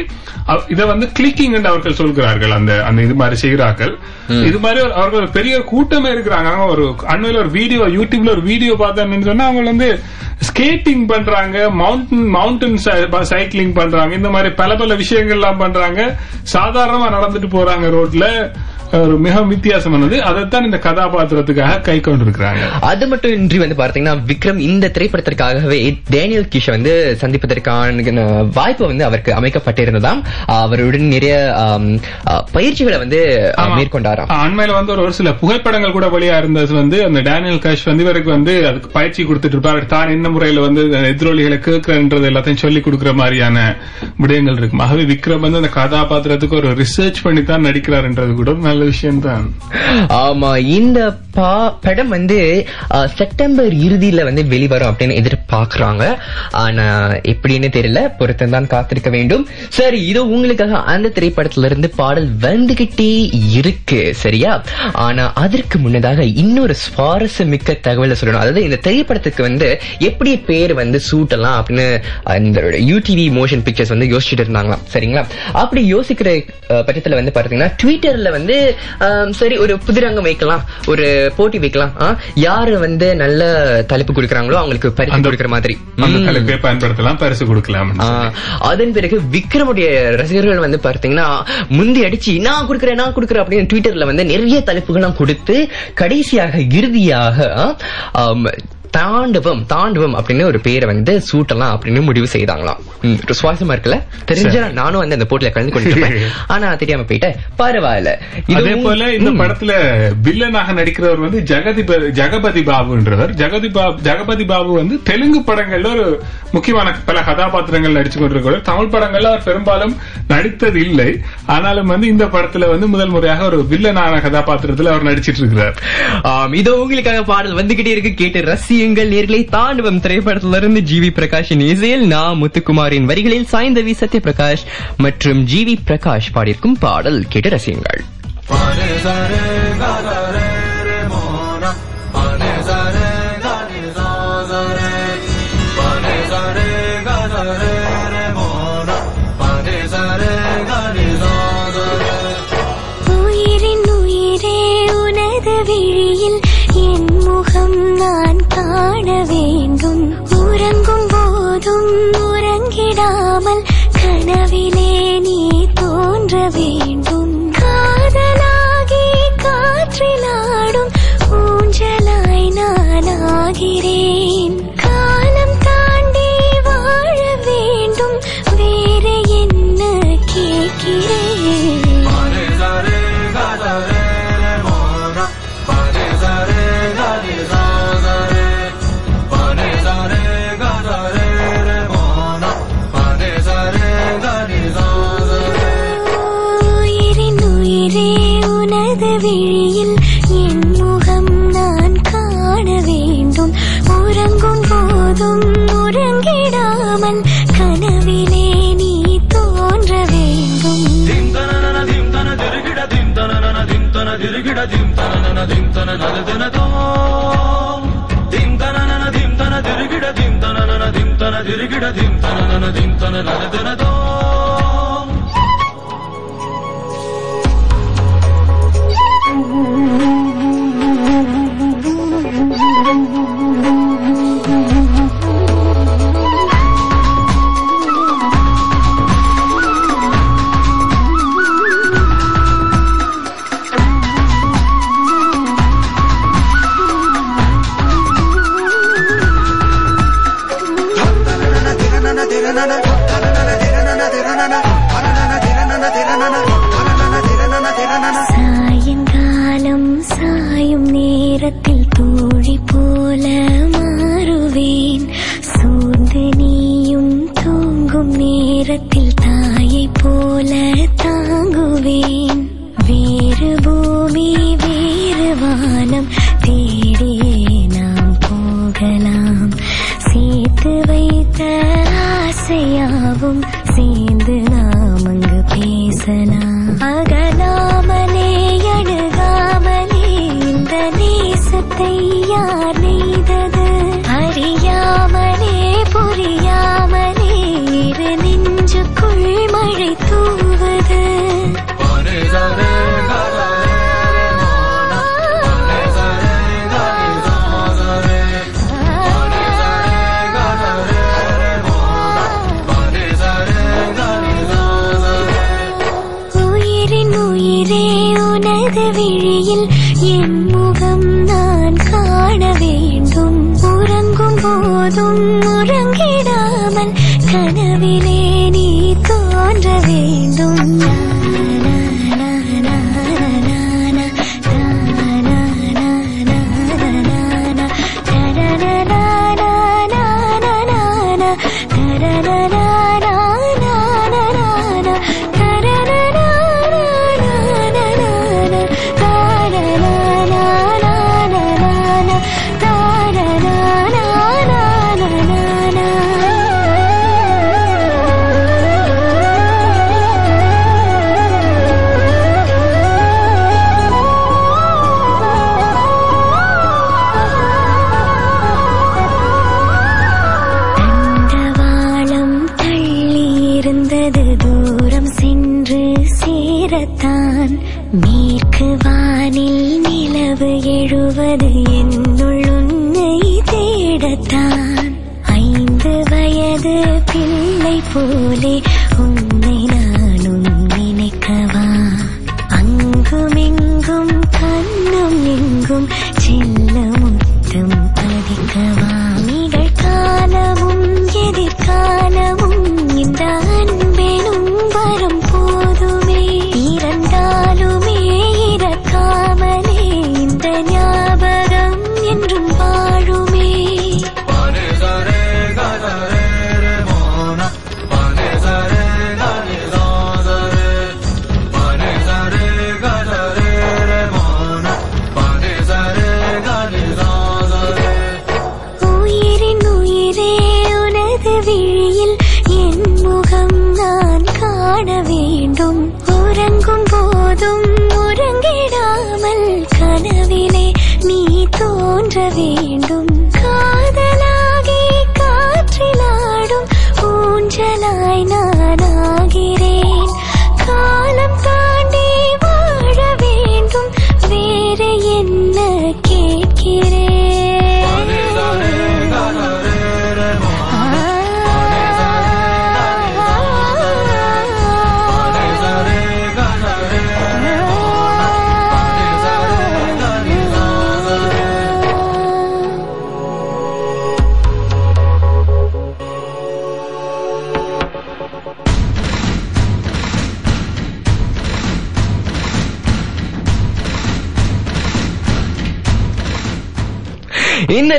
இதை வந்து கிளிக்கிங் என்று அவர்கள் சொல்கிறார்கள் அந்த அந்த இது மாதிரி செய்கிறார்கள். இது மாதிரி அவர்கள் ஒரு பெரிய கூட்டமே இருக்கிறாங்க. ஒரு அண்மையில ஒரு வீடியோ யூடியூப்ல ஒரு வீடியோ பார்த்தேன்னு சொன்னா அவங்க வந்து ஸ்கேட்டிங் பண்றாங்க மவுண்டன் மவுண்டன் சைக்கிளிங் பண்றாங்க இந்த மாதிரி பல பல விஷயங்கள் எல்லாம் பண்றாங்க. சாதாரணமா நடந்துட்டு போறாங்க ரோட்ல ஒரு மிக வித்தியாசமானது. அதைத்தான் இந்த கதாபாத்திரத்துக்காக கை கொண்டிருக்கிறாங்க அது மட்டும் இன்றி வந்து பார்த்தீங்கன்னா விக்ரம் இந்த திரைப்படத்திற்காகவே டேனியல் கிஷ் வந்து சந்திப்பதற்கான வாய்ப்பு வந்து அவருக்கு அமைக்கப்பட்டிருந்ததாம். அவருடன் நிறைய பயிற்சிகளை வந்து மேற்கொண்டாராம். அண்மையில வந்து ஒரு சில புகைப்படங்கள் கூட வெளியா இருந்தது வந்து அந்த டேனியல் காஷ் வந்து இவருக்கு வந்து அதுக்கு பயிற்சி கொடுத்துட்டு இருப்பாரு தான் என்ன முறையில வந்து எதிரொலிகளை கேட்கிறன்றது எல்லாத்தையும் சொல்லி கொடுக்கிற மாதிரியான விடயங்கள் இருக்கும் ஆகவே விக்ரம் வந்து அந்த கதாபாத்திரத்துக்கு ஒரு ரிசர்ச் பண்ணி தான் நடிக்கிறாருன்றது கூட ஒரு நல்ல விஷயம் தான் ஆமா இந்த பா- படம் வந்து செப்டம்பர் இறுதியில வந்து வெளிவரும் அப்படின்னு எதிர்பார்க்கறாங்க. ஆனா எப்படின்னு தெரியல பொருத்தம் தான் காத்திருக்க வேண்டும். சரி இது உங்களுக்காக அந்த திரைப்படத்துல இருந்து பாடல் வந்துகிட்டே இருக்கு சரியா? ஆனா அதற்கு முன்னதாக இன்னொரு சுவாரஸ்யமிக்க தகவலை சொல்லணும். அதாவது இந்த திரைப்படத்துக்கு வந்து எப்படி பேர் வந்து சூட்டலாம் அப்படின்னு இந்த யூடிவி மோஷன் பிக்சர்ஸ் வந்து யோசிச்சுட்டு இருந்தாங்களாம் சரிங்களா? அப்படி யோசிக்கிற பட்சத்துல வந்து பாத்தீங்கன்னா ட்விட்டர்ல வந்து சரி ஒரு புதிரங்கம் வைக்கலாம். ஒரு போட்டி வைக்கலாம். யாரு வந்து நல்ல தலைப்பு கொடுக்கறாங்களோ அவங்களுக்கு பரிசு கொடுக்கிற மாதிரி. தலைப்பை பயன்படுத்தலாம் பரிசு கொடுக்கலாம். அதன் பிறகு விக்ரமுடைய ரசிகர்கள் வந்து பார்த்தீங்கன்னா முந்தி அடிச்சு நான் கொடுக்கிறேன் நான் கொடுக்கிறேன் அப்படின்னு ட்விட்டர்ல வந்து நிறைய தலைப்புகள்லாம் கொடுத்து கடைசியாக இறுதியாக தாண்டவம் தாண்டவம் அப்படின்னு ஒரு பேரை வந்து சூட்டலாம் அப்படின்னு முடிவு செய்தாங்களாம். சுவாசமா இருக்குல்ல? தெரிஞ்சா. நானும் வந்து அந்த போட்டியில கலந்து கொண்டிருப்பேன். ஆனா தெரியாம போயிட்டேன். பரவாயில்ல. இது போல இந்த. படத்துல வில்லனாக நடிக்கிறவர் வந்து ஜெகதி ஜெகபதி பாபுன்றவர். ஜெகதி பாபு ஜெகபதி பாபு வந்து தெலுங்கு படங்கள்ல ஒரு முக்கியமான பல கதாபாத்திரங்கள் நடிச்சு கொண்டிருக்கிறார். தமிழ் படங்கள்ல அவர் பெரும்பாலும் நடித்தது இல்லை ஆனாலும் வந்து இந்த படத்துல வந்து முதல் முறையாக ஒரு வில்லனான கதாபாத்திரத்துல அவர் நடிச்சிட்டு இருக்கிறார். இதோ உங்களுக்காக பாடல் வந்துகிட்டே இருக்கு. கேட்டு ரசியுங்கள் நேர்களை தாண்டவம் திரைப்படத்திலிருந்து இருந்து ஜிவி பிரகாஷின் இசையில் நான் முத்துக்குமாரின் வரிகளில் சாய்ந்தவி சத்யபிரகாஷ் மற்றும் ஜி வி பிரகாஷ் பாடியிருக்கும் பாடல் கேட்டு ரசியுங்கள். vida. తన దిం తన నన దిం తన నదనతో దిం తన నన దిం తన తిరిగిడ దిం తన నన దిం తన తిరిగిడ దిం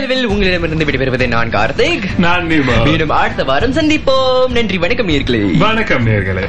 நிகழ்வில் உங்களிடமிருந்து விடைபெறுவது நான் கார்த்திக். நான் மீண்டும் அடுத்த வாரம் சந்திப்போம். நன்றி வணக்கம் நேர்களே. வணக்கம் நேர்களே.